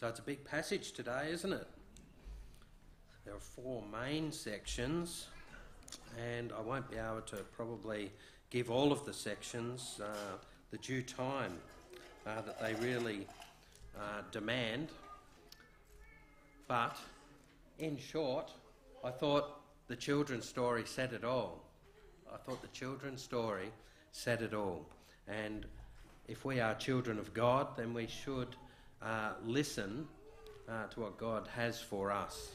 So it's a big passage today, isn't it? There are four main sections, and I won't be able to probably give all of the sections uh, the due time uh, that they really uh, demand. But in short, I thought the children's story said it all. I thought the children's story said it all. And if we are children of God, then we should uh, listen uh, to what God has for us.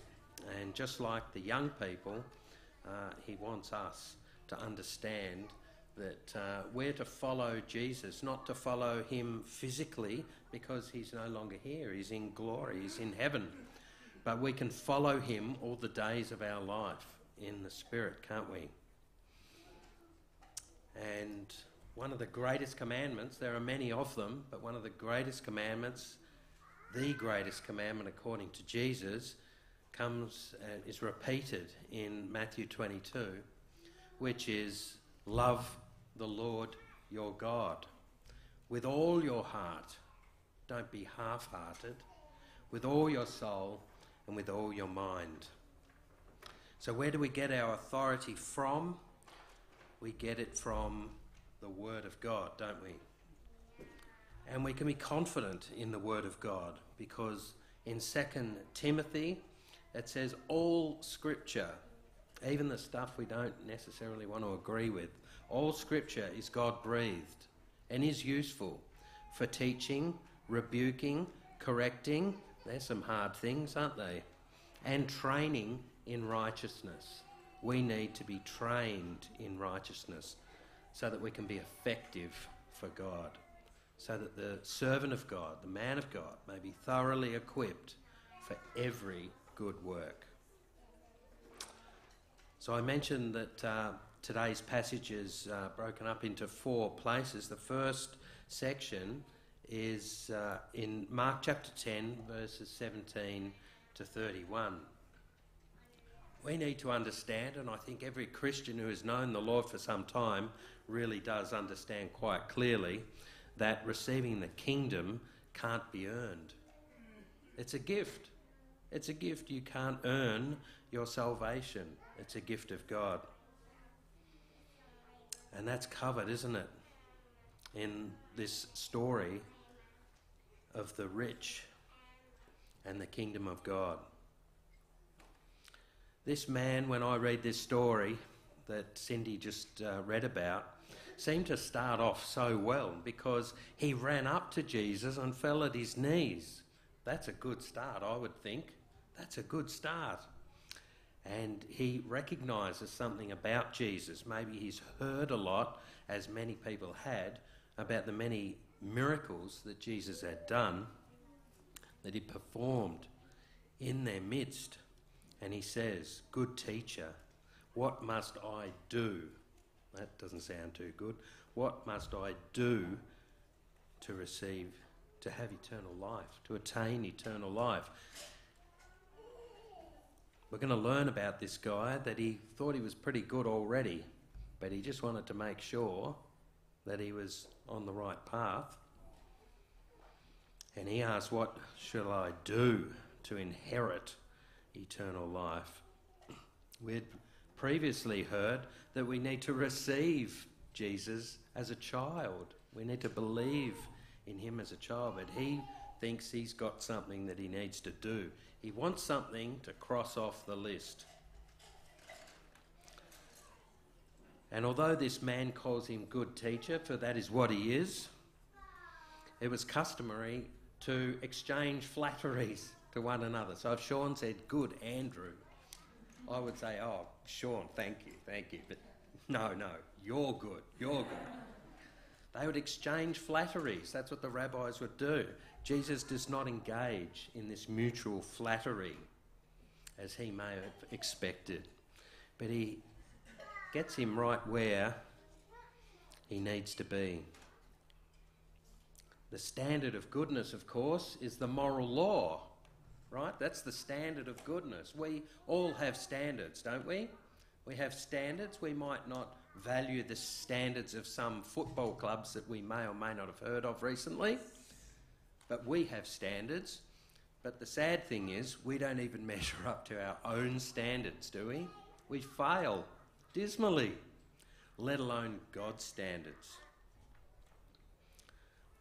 And just like the young people, uh, He wants us to understand that uh, we're to follow Jesus, not to follow Him physically because He's no longer here. He's in glory, He's in heaven. But we can follow Him all the days of our life in the Spirit, can't we? And one of the greatest commandments, there are many of them, but one of the greatest commandments, the greatest commandment according to Jesus, comes and is repeated in Matthew 22, which is love the Lord your God with all your heart. Don't be half hearted. With all your soul and with all your mind. So, where do we get our authority from? We get it from the Word of God, don't we? And we can be confident in the Word of God because in 2 Timothy it says all Scripture, even the stuff we don't necessarily want to agree with, all Scripture is God breathed and is useful for teaching, rebuking, correcting. There's some hard things, aren't they? And training in righteousness. We need to be trained in righteousness so that we can be effective for God, so that the servant of God, the man of God, may be thoroughly equipped for every good work. So I mentioned that uh, today's passage is uh, broken up into four places. The first section is uh, in Mark chapter 10, verses 17 to 31 we need to understand, and I think every Christian who has known the Lord for some time really does understand quite clearly, that receiving the kingdom can't be earned. It's a gift. It's a gift. You can't earn your salvation, it's a gift of God. And that's covered, isn't it, in this story of the rich and the kingdom of God. This man, when I read this story that Cindy just uh, read about, seemed to start off so well because he ran up to Jesus and fell at his knees. That's a good start, I would think. That's a good start. And he recognises something about Jesus. Maybe he's heard a lot, as many people had, about the many miracles that Jesus had done, that he performed in their midst. And he says, Good teacher, what must I do? That doesn't sound too good. What must I do to receive, to have eternal life, to attain eternal life? We're going to learn about this guy that he thought he was pretty good already, but he just wanted to make sure that he was on the right path. And he asked, What shall I do to inherit eternal life. We had previously heard that we need to receive Jesus as a child. We need to believe in him as a child, but he thinks he's got something that he needs to do. He wants something to cross off the list. And although this man calls him good teacher, for that is what he is, it was customary to exchange flatteries to one another. So if Sean said, Good, Andrew, I would say, Oh, Sean, thank you, thank you. But no, no, you're good, you're good. They would exchange flatteries. That's what the rabbis would do. Jesus does not engage in this mutual flattery as he may have expected, but he gets him right where he needs to be. The standard of goodness, of course, is the moral law right? That's the standard of goodness. We all have standards, don't we? We have standards. We might not value the standards of some football clubs that we may or may not have heard of recently, but we have standards. But the sad thing is, we don't even measure up to our own standards, do we? We fail dismally, let alone God's standards.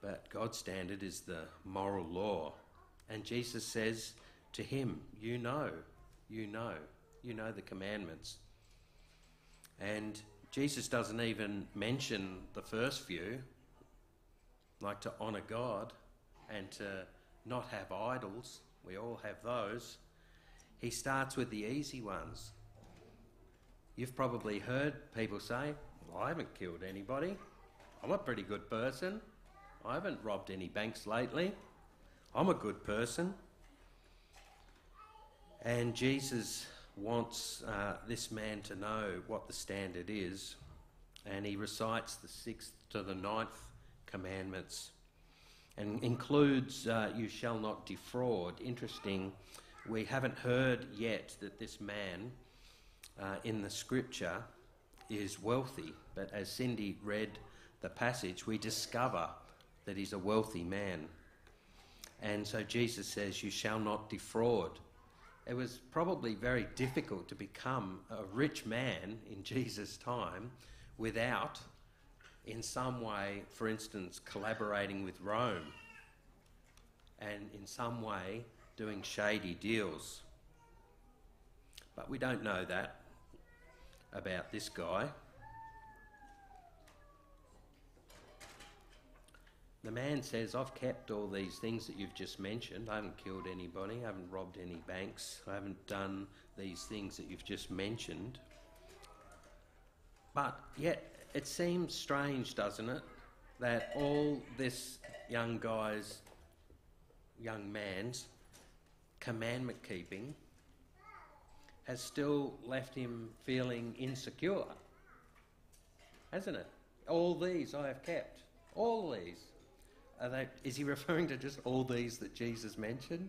But God's standard is the moral law. And Jesus says to him, You know, you know, you know the commandments. And Jesus doesn't even mention the first few, like to honour God and to not have idols. We all have those. He starts with the easy ones. You've probably heard people say, well, I haven't killed anybody. I'm a pretty good person. I haven't robbed any banks lately. I'm a good person. And Jesus wants uh, this man to know what the standard is, and he recites the sixth to the ninth commandments and includes uh, you shall not defraud. Interesting, we haven't heard yet that this man uh, in the scripture is wealthy, but as Cindy read the passage, we discover that he's a wealthy man. And so Jesus says, You shall not defraud. It was probably very difficult to become a rich man in Jesus' time without, in some way, for instance, collaborating with Rome and in some way doing shady deals. But we don't know that about this guy. The man says, I've kept all these things that you've just mentioned. I haven't killed anybody, I haven't robbed any banks, I haven't done these things that you've just mentioned. But yet, it seems strange, doesn't it, that all this young guy's, young man's commandment keeping has still left him feeling insecure, hasn't it? All these I have kept. All these. They, is he referring to just all these that Jesus mentioned?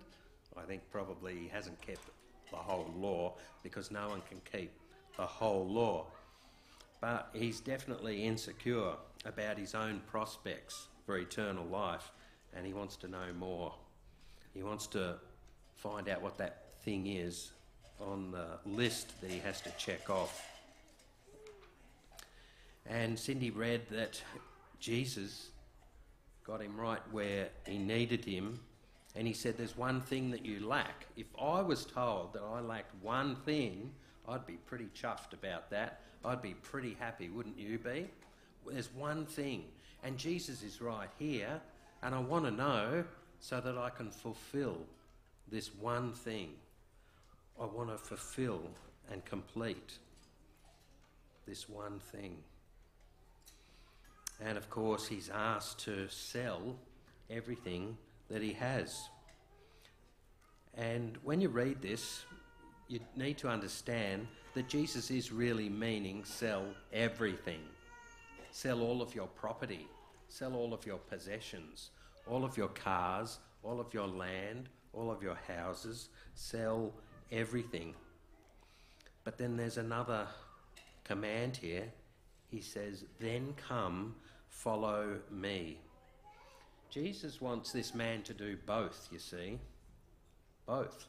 I think probably he hasn't kept the whole law because no one can keep the whole law. But he's definitely insecure about his own prospects for eternal life and he wants to know more. He wants to find out what that thing is on the list that he has to check off. And Cindy read that Jesus got him right where he needed him. And he said, There's one thing that you lack. If I was told that I lacked one thing, I'd be pretty chuffed about that. I'd be pretty happy, wouldn't you be? There's one thing. And Jesus is right here. And I want to know so that I can fulfill this one thing. I want to fulfill and complete this one thing. And of course, he's asked to sell everything that he has. And when you read this, you need to understand that Jesus is really meaning sell everything. Sell all of your property, sell all of your possessions, all of your cars, all of your land, all of your houses, sell everything. But then there's another command here. He says, Then come, follow me. Jesus wants this man to do both, you see. Both.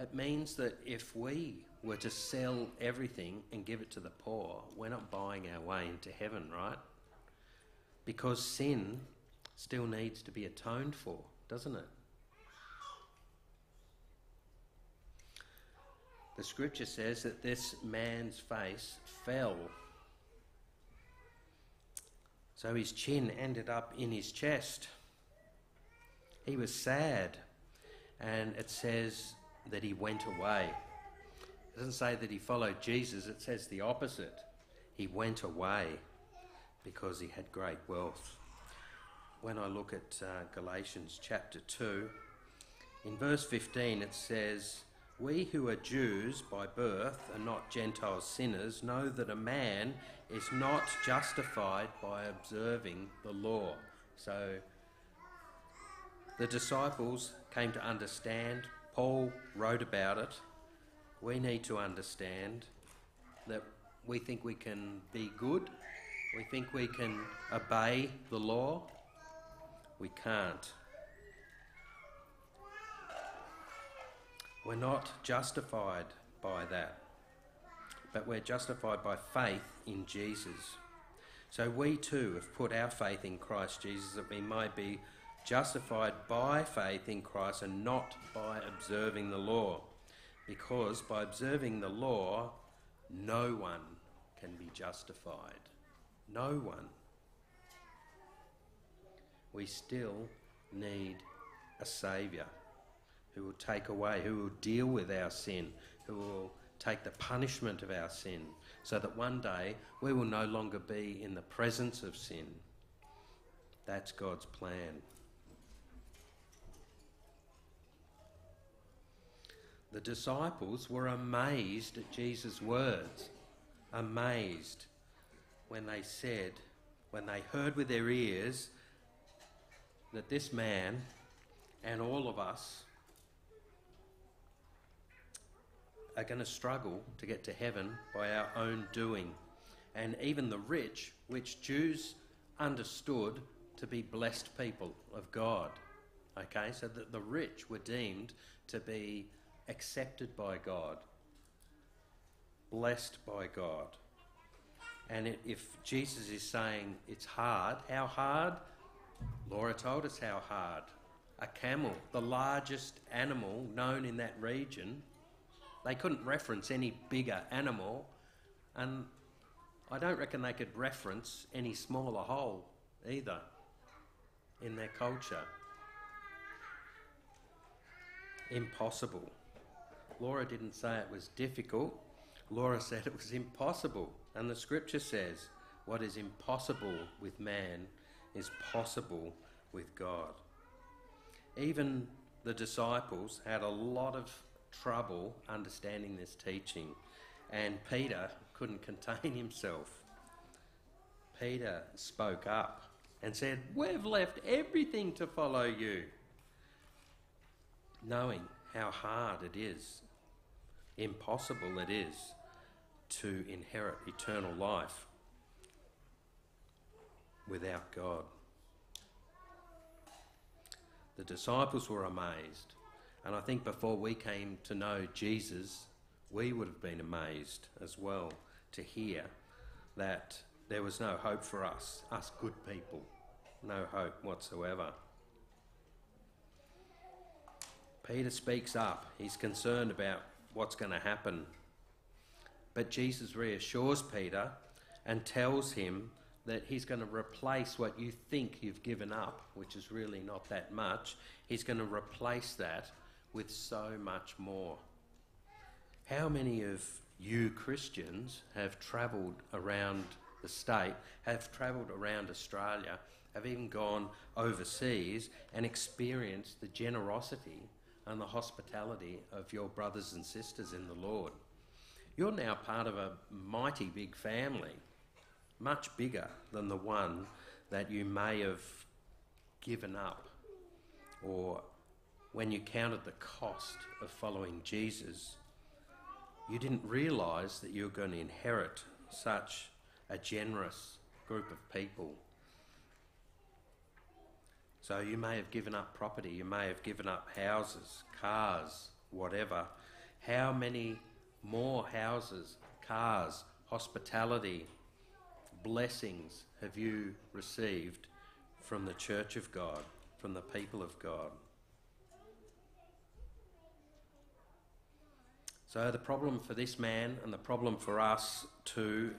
It means that if we were to sell everything and give it to the poor, we're not buying our way into heaven, right? Because sin still needs to be atoned for, doesn't it? The scripture says that this man's face fell. So his chin ended up in his chest. He was sad. And it says that he went away. It doesn't say that he followed Jesus, it says the opposite. He went away because he had great wealth. When I look at uh, Galatians chapter 2, in verse 15 it says, we who are Jews by birth and not Gentile sinners know that a man is not justified by observing the law. So the disciples came to understand, Paul wrote about it. We need to understand that we think we can be good, we think we can obey the law. We can't. We're not justified by that, but we're justified by faith in Jesus. So we too have put our faith in Christ Jesus that we might be justified by faith in Christ and not by observing the law. Because by observing the law, no one can be justified. No one. We still need a Saviour who will take away, who will deal with our sin, who will take the punishment of our sin, so that one day we will no longer be in the presence of sin. That's God's plan. The disciples were amazed at Jesus' words, amazed when they said, when they heard with their ears that this man and all of us are going to struggle to get to heaven by our own doing. And even the rich, which Jews understood to be blessed people of God. Okay, so that the rich were deemed to be accepted by God, blessed by God. And if Jesus is saying it's hard, how hard? Laura told us how hard. A camel, the largest animal known in that region, they couldn't reference any bigger animal, and I don't reckon they could reference any smaller hole either in their culture. Impossible. Laura didn't say it was difficult, Laura said it was impossible. And the scripture says, what is impossible with man is possible with God. Even the disciples had a lot of trouble understanding this teaching, and Peter couldn't contain himself. Peter spoke up and said, We've left everything to follow you, knowing how hard it is, impossible it is to inherit eternal life without God. The disciples were amazed. And I think before we came to know Jesus, we would have been amazed as well to hear that there was no hope for us, us good people. No hope whatsoever. Peter speaks up. He's concerned about what's going to happen. But Jesus reassures Peter and tells him that he's going to replace what you think you've given up, which is really not that much, he's going to replace that with so much more. How many of you Christians have travelled around the state, have travelled around Australia, have even gone overseas and experienced the generosity and the hospitality of your brothers and sisters in the Lord? You're now part of a mighty big family, much bigger than the one that you may have given up or when you counted the cost of following Jesus, you didn't realise that you were going to inherit such a generous group of people. So you may have given up property, you may have given up houses, cars, whatever. How many more houses, cars, hospitality, blessings have you received from the church of God, from the people of God? So, the problem for this man and the problem for us too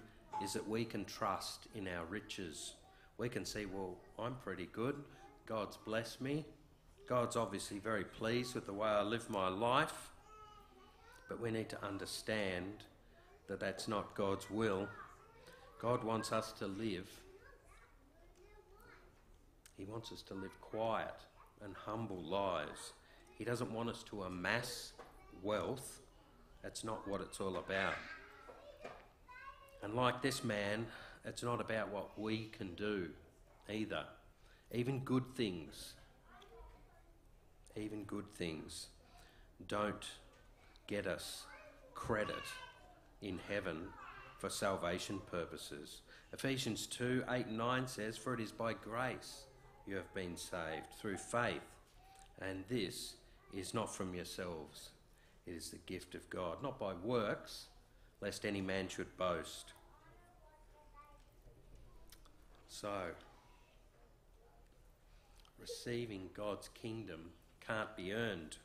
is that we can trust in our riches. We can see, well, I'm pretty good. God's blessed me. God's obviously very pleased with the way I live my life. But we need to understand that that's not God's will. God wants us to live. He wants us to live quiet and humble lives. He doesn't want us to amass wealth that's not what it's all about. And like this man, it's not about what we can do either. Even good things, even good things, don't get us credit in heaven for salvation purposes. Ephesians 2 8 and 9 says, For it is by grace you have been saved through faith, and this is not from yourselves. It is the gift of God, not by works, lest any man should boast. So, receiving God's kingdom can't be earned,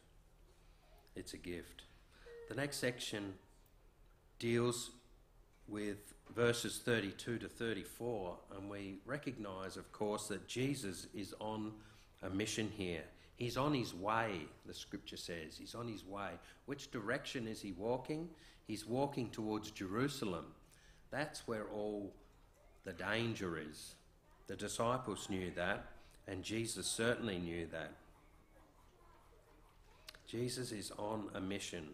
it's a gift. The next section deals with verses 32 to 34, and we recognise, of course, that Jesus is on a mission here. He's on his way, the scripture says. He's on his way. Which direction is he walking? He's walking towards Jerusalem. That's where all the danger is. The disciples knew that, and Jesus certainly knew that. Jesus is on a mission.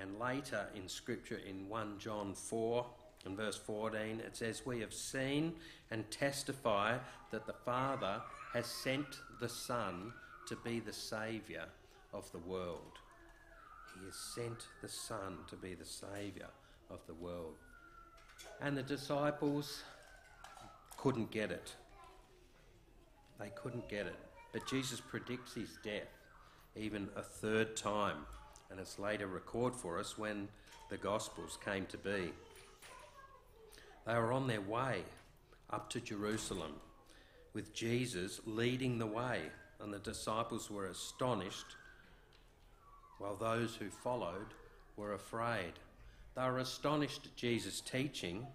And later in Scripture, in 1 John 4 and verse 14, it says, We have seen and testify that the Father has sent the Son to be the Saviour of the world. He has sent the Son to be the Saviour of the world. And the disciples couldn't get it. They couldn't get it. But Jesus predicts his death even a third time, and it's later recorded for us when the Gospels came to be. They were on their way up to Jerusalem with Jesus leading the way, and the disciples were astonished, while those who followed were afraid. They were astonished at Jesus' teaching,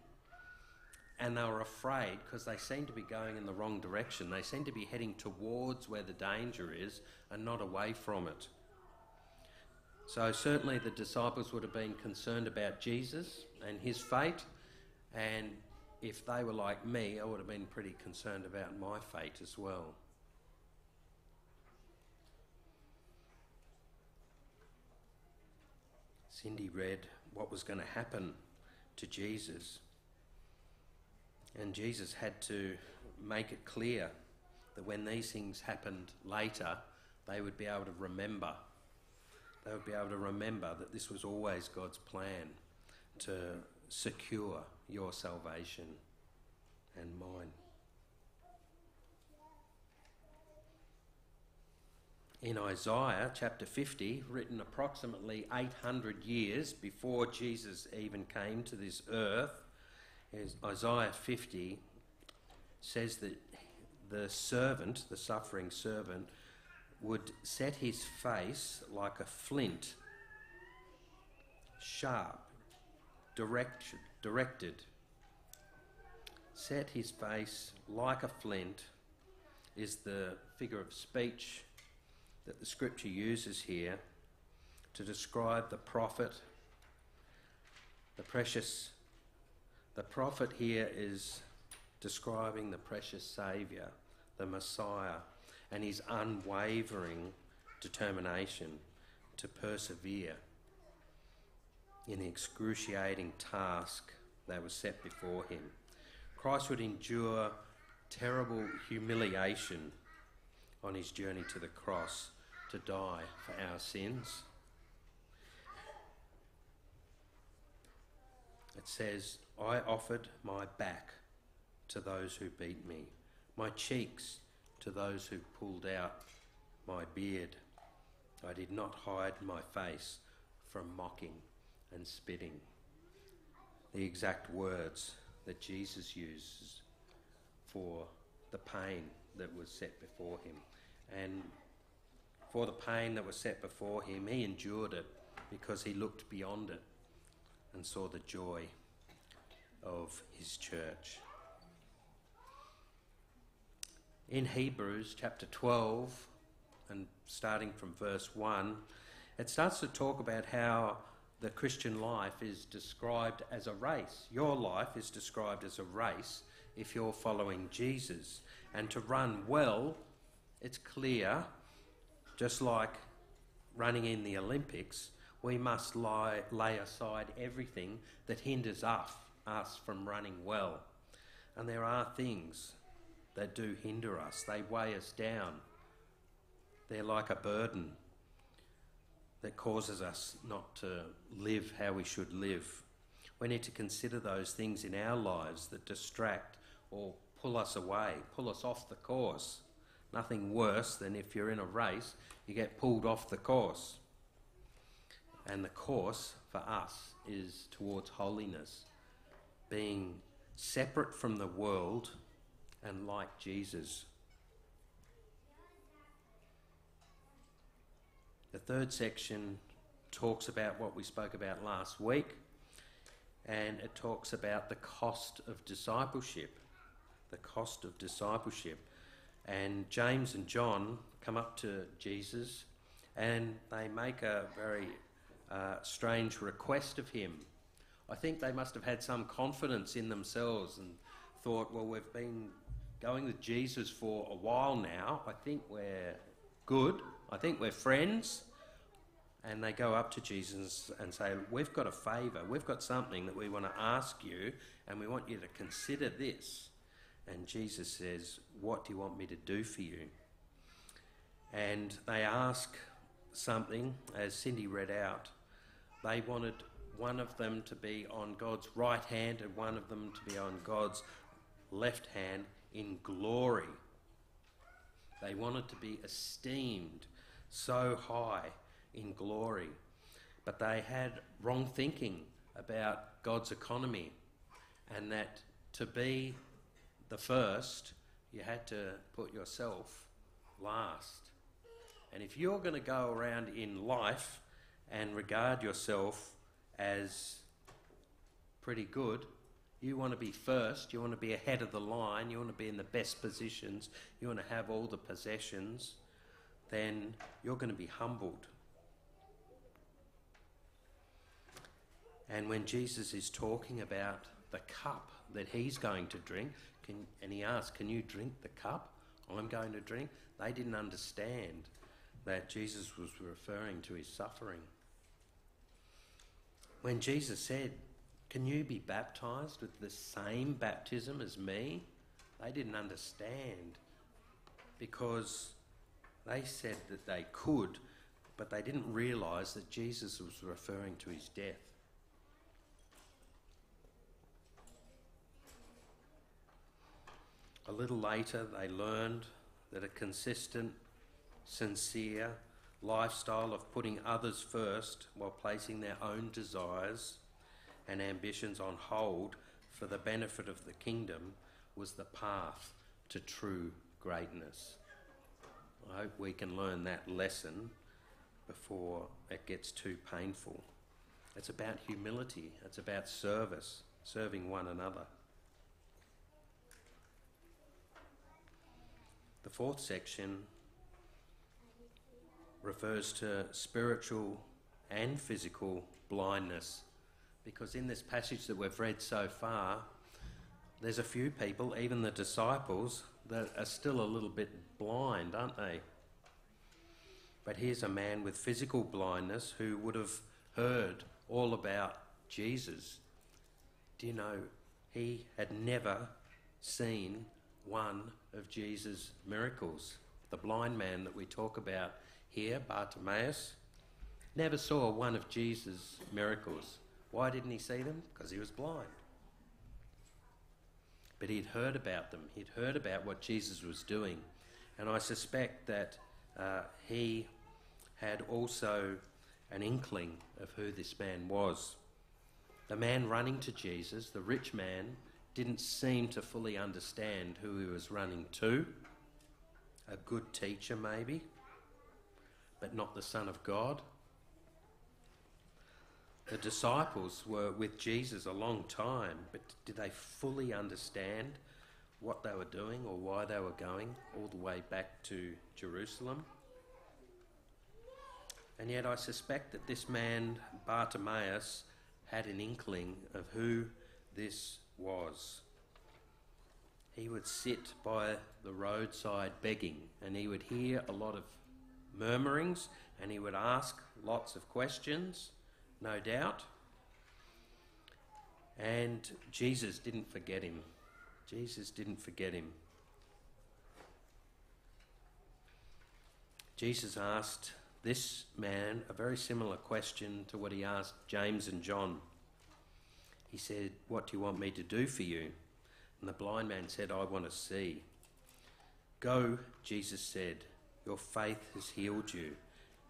and they were afraid because they seemed to be going in the wrong direction. They seemed to be heading towards where the danger is and not away from it. So, certainly, the disciples would have been concerned about Jesus and his fate, and if they were like me, I would have been pretty concerned about my fate as well. Cindy read what was going to happen to Jesus. And Jesus had to make it clear that when these things happened later, they would be able to remember. They would be able to remember that this was always God's plan to secure your salvation and mine. In Isaiah chapter 50, written approximately 800 years before Jesus even came to this earth, Isaiah 50 says that the servant, the suffering servant, would set his face like a flint, sharp, direct, directed. Set his face like a flint is the figure of speech that the scripture uses here to describe the prophet, the precious. The prophet here is describing the precious Saviour, the Messiah, and his unwavering determination to persevere in the excruciating task that was set before him. Christ would endure terrible humiliation on his journey to the cross to die for our sins. It says, I offered my back to those who beat me, my cheeks to those who pulled out my beard. I did not hide my face from mocking and spitting. The exact words that Jesus uses for the pain that was set before him. And for the pain that was set before him, he endured it because he looked beyond it and saw the joy of his church. In Hebrews chapter 12, and starting from verse 1, it starts to talk about how the Christian life is described as a race. Your life is described as a race if you're following Jesus. And to run well, it's clear, just like running in the Olympics, we must lie, lay aside everything that hinders us, us from running well. And there are things that do hinder us, they weigh us down. They're like a burden that causes us not to live how we should live. We need to consider those things in our lives that distract or pull us away, pull us off the course. Nothing worse than if you're in a race, you get pulled off the course. And the course for us is towards holiness, being separate from the world and like Jesus. The third section talks about what we spoke about last week, and it talks about the cost of discipleship. The cost of discipleship. And James and John come up to Jesus and they make a very uh, strange request of him. I think they must have had some confidence in themselves and thought, well, we've been going with Jesus for a while now. I think we're good. I think we're friends. And they go up to Jesus and say, We've got a favour. We've got something that we want to ask you, and we want you to consider this. And Jesus says, What do you want me to do for you? And they ask something, as Cindy read out. They wanted one of them to be on God's right hand and one of them to be on God's left hand in glory. They wanted to be esteemed so high in glory. But they had wrong thinking about God's economy and that to be the first, you had to put yourself last. And if you're going to go around in life and regard yourself as pretty good, you want to be first, you want to be ahead of the line, you want to be in the best positions, you want to have all the possessions, then you're going to be humbled. And when Jesus is talking about the cup that he's going to drink, can, and he asked, Can you drink the cup I'm going to drink? They didn't understand that Jesus was referring to his suffering. When Jesus said, Can you be baptized with the same baptism as me? They didn't understand because they said that they could, but they didn't realise that Jesus was referring to his death. A little later, they learned that a consistent, sincere lifestyle of putting others first while placing their own desires and ambitions on hold for the benefit of the kingdom was the path to true greatness. I hope we can learn that lesson before it gets too painful. It's about humility, it's about service, serving one another. Fourth section refers to spiritual and physical blindness because in this passage that we've read so far, there's a few people, even the disciples, that are still a little bit blind, aren't they? But here's a man with physical blindness who would have heard all about Jesus. Do you know, he had never seen one of Jesus' miracles. The blind man that we talk about here, Bartimaeus, never saw one of Jesus' miracles. Why didn't he see them? Because he was blind. But he'd heard about them, he'd heard about what Jesus was doing. And I suspect that uh, he had also an inkling of who this man was. The man running to Jesus, the rich man, didn't seem to fully understand who he was running to. A good teacher, maybe, but not the Son of God. The disciples were with Jesus a long time, but did they fully understand what they were doing or why they were going all the way back to Jerusalem? And yet, I suspect that this man, Bartimaeus, had an inkling of who this was. He would sit by the roadside begging, and he would hear a lot of murmurings, and he would ask lots of questions, no doubt. And Jesus didn't forget him. Jesus didn't forget him. Jesus asked this man a very similar question to what he asked James and John. He said, What do you want me to do for you? And the blind man said, I want to see. Go, Jesus said, Your faith has healed you.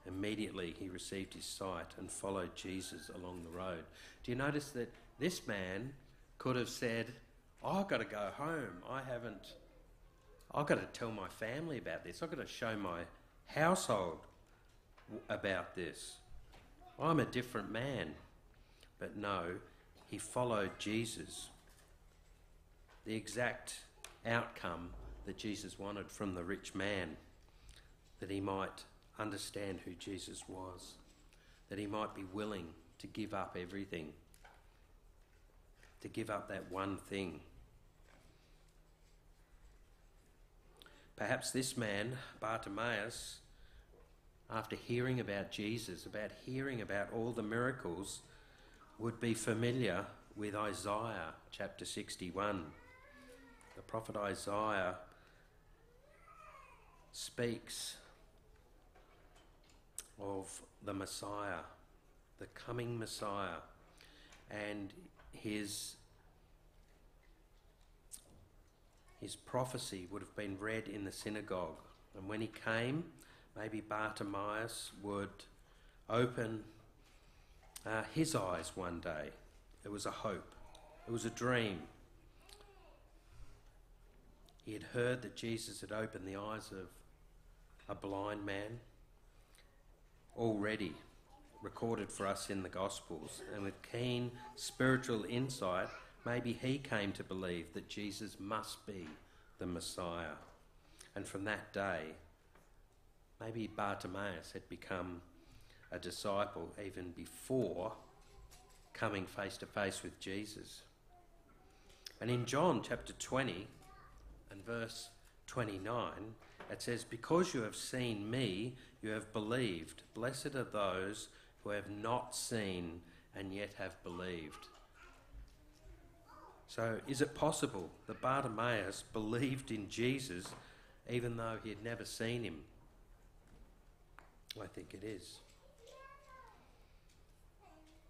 Immediately he received his sight and followed Jesus along the road. Do you notice that this man could have said, I've got to go home. I haven't, I've got to tell my family about this. I've got to show my household about this. I'm a different man. But no, he followed Jesus. The exact outcome that Jesus wanted from the rich man, that he might understand who Jesus was, that he might be willing to give up everything, to give up that one thing. Perhaps this man, Bartimaeus, after hearing about Jesus, about hearing about all the miracles, would be familiar with Isaiah chapter 61. The prophet Isaiah speaks of the Messiah, the coming Messiah, and his his prophecy would have been read in the synagogue. And when he came, maybe Bartimaeus would open uh, his eyes one day. It was a hope, it was a dream. He had heard that Jesus had opened the eyes of a blind man, already recorded for us in the Gospels, and with keen spiritual insight, maybe he came to believe that Jesus must be the Messiah. And from that day, maybe Bartimaeus had become a disciple even before coming face to face with Jesus. And in John chapter 20 and verse 29, it says, Because you have seen me, you have believed. Blessed are those who have not seen and yet have believed. So, is it possible that Bartimaeus believed in Jesus even though he had never seen him? I think it is.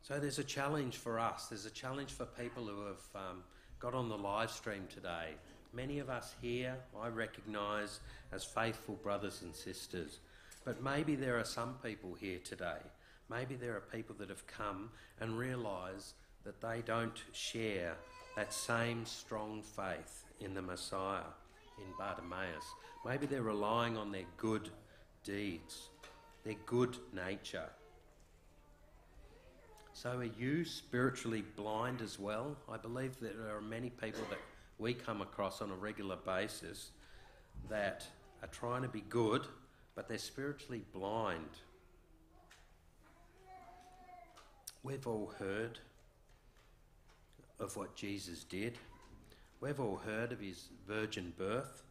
So there's a challenge for us. There's a challenge for people who have um, got on the live stream today. Many of us here I recognise as faithful brothers and sisters. But maybe there are some people here today. Maybe there are people that have come and realise that they don't share that same strong faith in the Messiah, in Bartimaeus. Maybe they're relying on their good deeds, their good nature so, are you spiritually blind as well? I believe that there are many people that we come across on a regular basis that are trying to be good, but they're spiritually blind. We've all heard of what Jesus did. We've all heard of his virgin birth.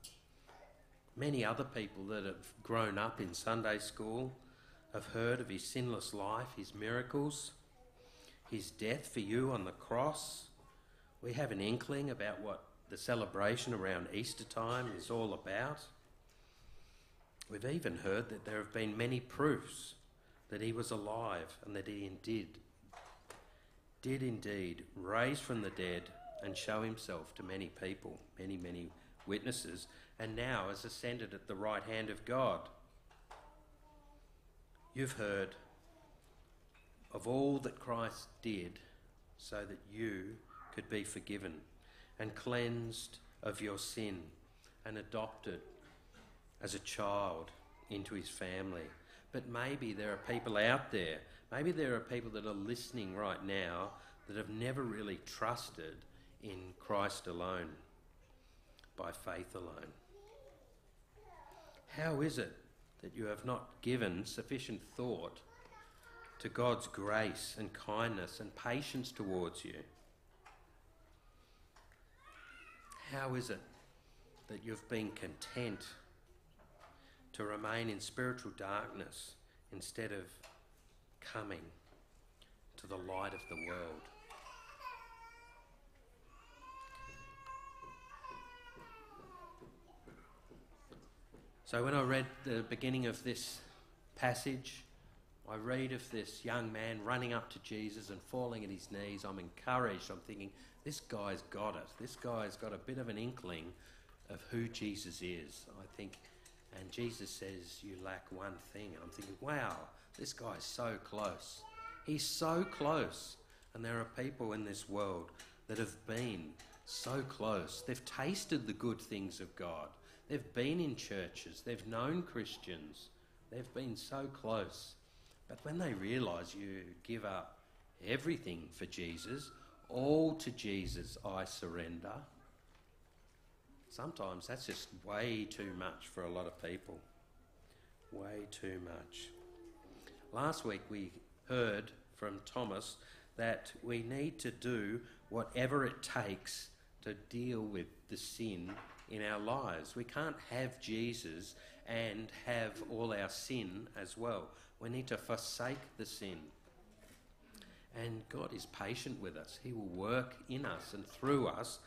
Many other people that have grown up in Sunday school have heard of his sinless life, his miracles his death for you on the cross. We have an inkling about what the celebration around Easter time is all about. We've even heard that there have been many proofs that he was alive and that he indeed did indeed raise from the dead and show himself to many people, many, many witnesses, and now has ascended at the right hand of God. You've heard of all that Christ did so that you could be forgiven and cleansed of your sin and adopted as a child into his family. But maybe there are people out there, maybe there are people that are listening right now that have never really trusted in Christ alone, by faith alone. How is it that you have not given sufficient thought to God's grace and kindness and patience towards you? How is it that you've been content to remain in spiritual darkness instead of coming to the light of the world? So, when I read the beginning of this passage, I read of this young man running up to Jesus and falling at his knees. I'm encouraged. I'm thinking, this guy's got it. This guy's got a bit of an inkling of who Jesus is. I think and Jesus says, You lack one thing. And I'm thinking, wow, this guy's so close. He's so close. And there are people in this world that have been so close. They've tasted the good things of God. They've been in churches. They've known Christians. They've been so close. But when they realise you give up everything for Jesus, all to Jesus I surrender, sometimes that's just way too much for a lot of people. Way too much. Last week we heard from Thomas that we need to do whatever it takes to deal with the sin in our lives. We can't have Jesus and have all our sin as well. We need to forsake the sin. And God is patient with us. He will work in us and through us.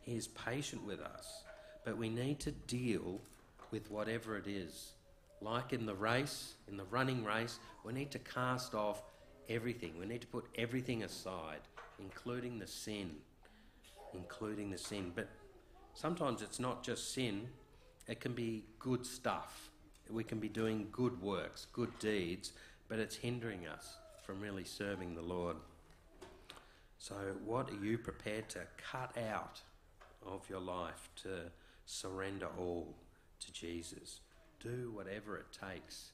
He is patient with us. But we need to deal with whatever it is. Like in the race, in the running race, we need to cast off everything. We need to put everything aside, including the sin. Including the sin. But sometimes it's not just sin, it can be good stuff. We can be doing good works, good deeds, but it's hindering us from really serving the Lord. So, what are you prepared to cut out of your life to surrender all to Jesus? Do whatever it takes.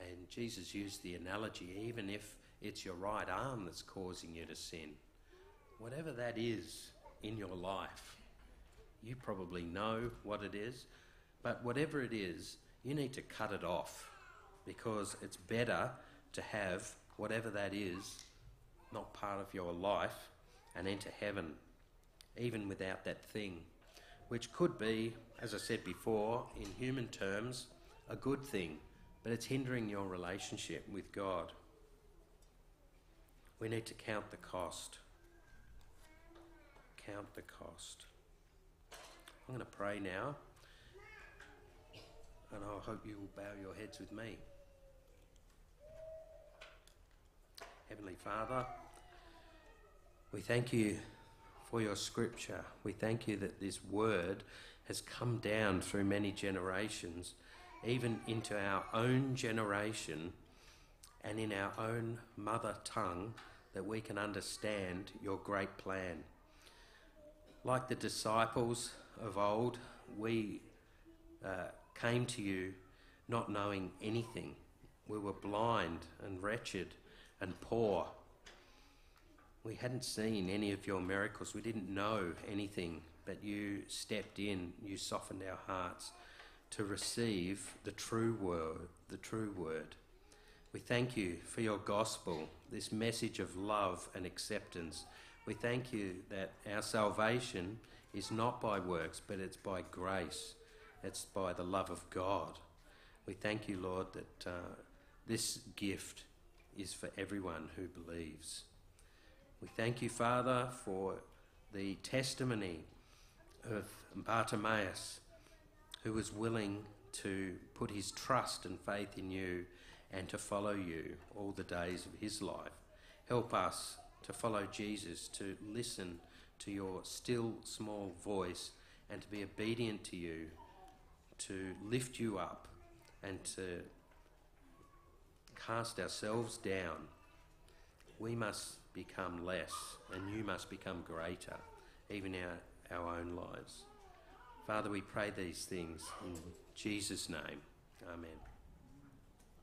And Jesus used the analogy even if it's your right arm that's causing you to sin, whatever that is in your life, you probably know what it is, but whatever it is, you need to cut it off because it's better to have whatever that is not part of your life and enter heaven, even without that thing, which could be, as I said before, in human terms, a good thing, but it's hindering your relationship with God. We need to count the cost. Count the cost. I'm going to pray now, and I hope you will bow your heads with me. Heavenly Father, we thank you for your scripture. We thank you that this word has come down through many generations, even into our own generation and in our own mother tongue, that we can understand your great plan. Like the disciples of old, we uh, came to you not knowing anything. We were blind and wretched and poor. We hadn't seen any of your miracles. We didn't know anything, but you stepped in, you softened our hearts to receive the true word, the true word. We thank you for your gospel, this message of love and acceptance. We thank you that our salvation is not by works, but it's by grace. It's by the love of God. We thank you, Lord, that uh, this gift is for everyone who believes. We thank you, Father, for the testimony of Bartimaeus, who was willing to put his trust and faith in you and to follow you all the days of his life. Help us to follow Jesus, to listen to your still small voice, and to be obedient to you, to lift you up, and to cast ourselves down, we must become less and you must become greater, even our, our own lives. Father, we pray these things in Jesus' name. Amen.